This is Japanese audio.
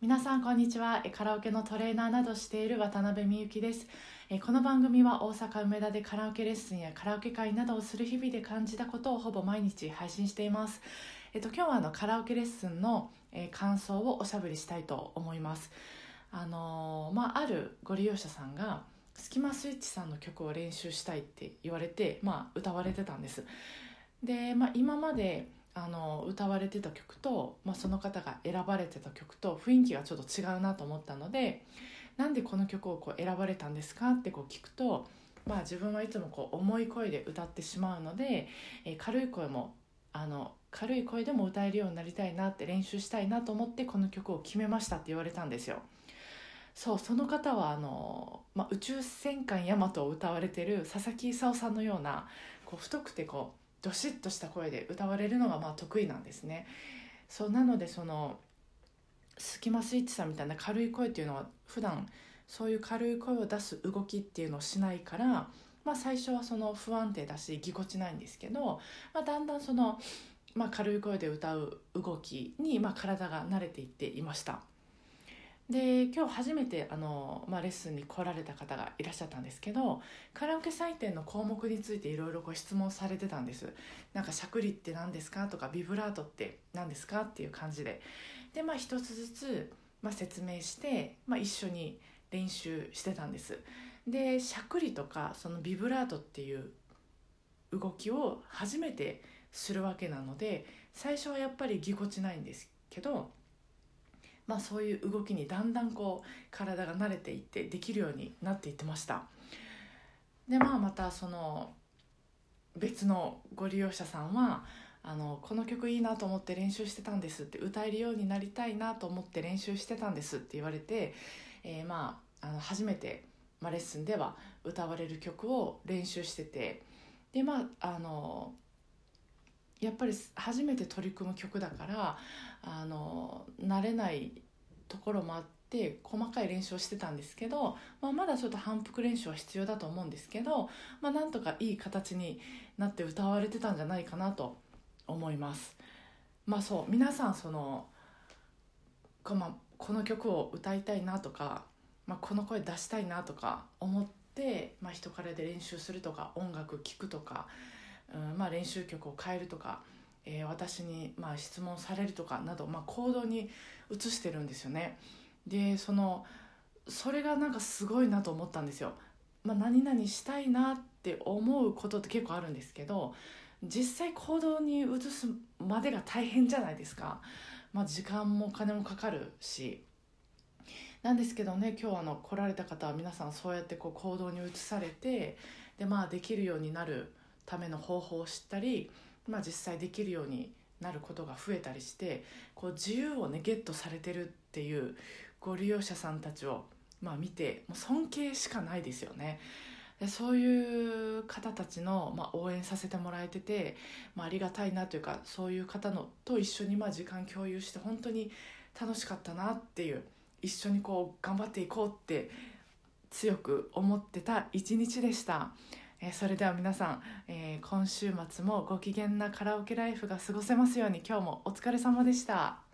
皆さんこんにちは。カラオケのトレーナーなどしている渡辺美幸です。この番組は大阪梅田でカラオケレッスンやカラオケ会などをする日々で感じたことをほぼ毎日配信しています。えっと今日はあのカラオケレッスンの、感想をおしゃべりしたいと思います。あの、まああるご利用者さんがスキマスイッチさんの曲を練習したいって言われてまあ歌われてたんです。で、まあ、今まであの歌われてた曲と、まあ、その方が選ばれてた曲と雰囲気がちょっと違うなと思ったのでなんでこの曲をこう選ばれたんですかってこう聞くと、まあ、自分はいつもこう重い声で歌ってしまうので、えー、軽い声もあの軽い声でも歌えるようになりたいなって練習したいなと思ってこの曲を決めましたって言われたんですよ。そうその方はあの、まあ、宇宙戦艦ヤマトを歌われてる佐々木功さんのようなこう太くてこうどしっとした声で歌われるのがまあ得意なんですね。そうなのでそのスキマスイッチさんみたいな軽い声っていうのは普段そういう軽い声を出す動きっていうのをしないから、まあ、最初はその不安定だしぎこちないんですけど、まあ、だんだんその、まあ、軽い声で歌う動きに、まあ、体が慣れていっていました。で今日初めてあの、まあ、レッスンに来られた方がいらっしゃったんですけどカラオケ採点の項目についていろいろご質問されてたんです。なんかしゃくりって何ですかとかビブラートって何ですかっていう感じで。でまあ一つずつ、まあ、説明して、まあ、一緒に練習してたんです。でしゃくりとかそのビブラートっていう動きを初めてするわけなので最初はやっぱりぎこちないんですけどまあ、そういう動きにだんだんこう体が慣れていってできるようになっていってました。でまあまたその別のご利用者さんはあのこの曲いいなと思って練習してたんですって歌えるようになりたいなと思って練習してたんですって言われて、えー、まああの初めて、まあ、レッスンでは歌われる曲を練習しててでまああのやっぱり初めて取り組む曲だからあの慣れないところもあって細かい練習をしてたんですけど、まあ、まだちょっと反復練習は必要だと思うんですけど、まあ、なんとかいい形になって歌われてたんじゃないかなと思います。まあそう皆さんそのこ,、まあ、この曲を歌いたいなとか、まあ、この声出したいなとか思って、まあ、人からで練習するとか音楽聴くとか、うんまあ、練習曲を変えるとかえー、私にまあ質問されるとかなど、まあ、行動に移してるんですよね。でそのそれがなんかすごいなと思ったんですよ。まあ、何々したいなって思うことって結構あるんですけど実際行動に移すまでが大変じゃないですか。まあ、時間もお金もかかるしなんですけどね今日あの来られた方は皆さんそうやってこう行動に移されてで、まあ、できるようになるための方法を知ったりまあ、実際できるようになることが増えたりしてこう自由をねゲットされてるっていうご利用者さんたちを、まあ、見てもう尊敬しかないですよね。でそういう方たちの、まあ、応援させてもらえてて、まあ、ありがたいなというかそういう方のと一緒にまあ時間共有して本当に楽しかったなっていう一緒にこう頑張っていこうって強く思ってた一日でした。えー、それでは皆さん、えー、今週末もご機嫌なカラオケライフが過ごせますように今日もお疲れ様でした。